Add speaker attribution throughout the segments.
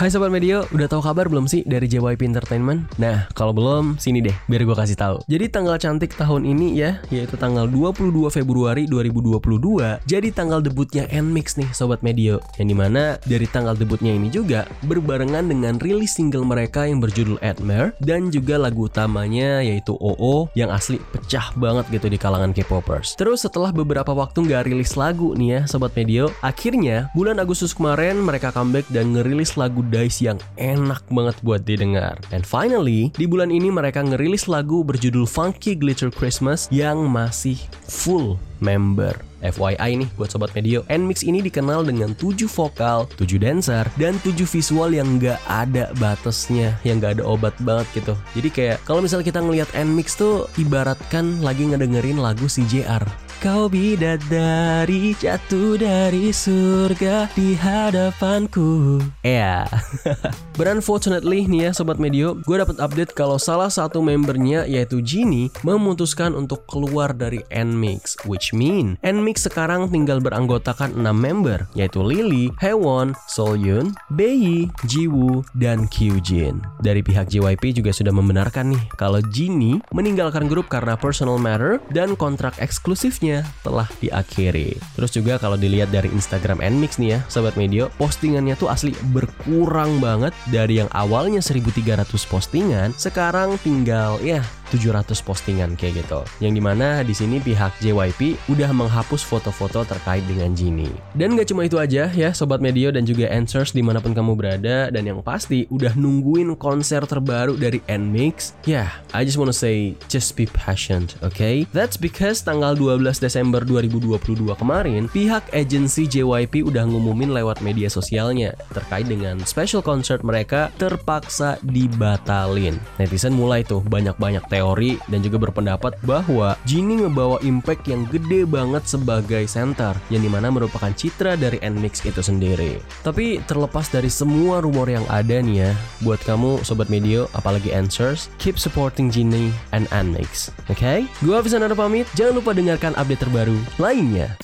Speaker 1: Hai Sobat Medio, udah tahu kabar belum sih dari JYP Entertainment? Nah, kalau belum, sini deh, biar gue kasih tahu. Jadi tanggal cantik tahun ini ya, yaitu tanggal 22 Februari 2022, jadi tanggal debutnya NMIX nih Sobat Medio. Yang di mana dari tanggal debutnya ini juga berbarengan dengan rilis single mereka yang berjudul Admire dan juga lagu utamanya yaitu OO yang asli pecah banget gitu di kalangan K-popers. Terus setelah beberapa waktu nggak rilis lagu nih ya Sobat Medio, akhirnya bulan Agustus kemarin mereka comeback dan ngerilis lagu Dice yang enak banget buat didengar. And finally, di bulan ini mereka ngerilis lagu berjudul Funky Glitter Christmas yang masih full member. FYI nih buat Sobat Medio, NMIX ini dikenal dengan 7 vokal, 7 dancer, dan 7 visual yang nggak ada batasnya, yang nggak ada obat banget gitu. Jadi kayak kalau misalnya kita ngelihat NMIX tuh ibaratkan lagi ngedengerin lagu CJR. Kau bidadari jatuh dari surga di hadapanku. Ya. But unfortunately nih ya Sobat Medio, gue dapat update kalau salah satu membernya yaitu Genie memutuskan untuk keluar dari NMIX, which mean NMIX sekarang tinggal beranggotakan 6 member, yaitu Lily, Haewon, Sohyun, Bayi, Jiwoo, dan Kyujin. Dari pihak JYP juga sudah membenarkan nih kalau Genie meninggalkan grup karena personal matter dan kontrak eksklusifnya telah diakhiri. Terus juga kalau dilihat dari Instagram NMIX nih ya, Sobat Medio, postingannya tuh asli berkurang banget dari yang awalnya 1300 postingan, sekarang tinggal ya 700 postingan kayak gitu. Yang di mana di sini pihak JYP udah menghapus foto-foto terkait dengan Genie. Dan gak cuma itu aja ya Sobat Medio dan juga Answers di mana pun kamu berada dan yang pasti udah nungguin konser terbaru dari NMIX. Ya, yeah, I just wanna say just be patient, okay? That's because tanggal 12 Desember 2022 kemarin pihak agensi JYP udah ngumumin lewat media sosialnya terkait dengan special concert mereka terpaksa dibatalin. Netizen mulai tuh banyak-banyak teori dan juga berpendapat bahwa Genie ngebawa impact yang gede banget sebagai center yang di mana merupakan citra dari NMIX itu sendiri. Tapi terlepas dari semua rumor yang ada nih ya, buat kamu Sobat Medio, apalagi Answers, keep supporting Genie and NMIX. Oke? Okay? Gua Visanara pamit, jangan lupa dengarkan update terbaru lainnya.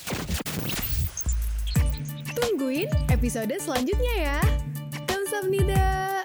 Speaker 2: Tungguin episode selanjutnya ya. Kamsahamnida.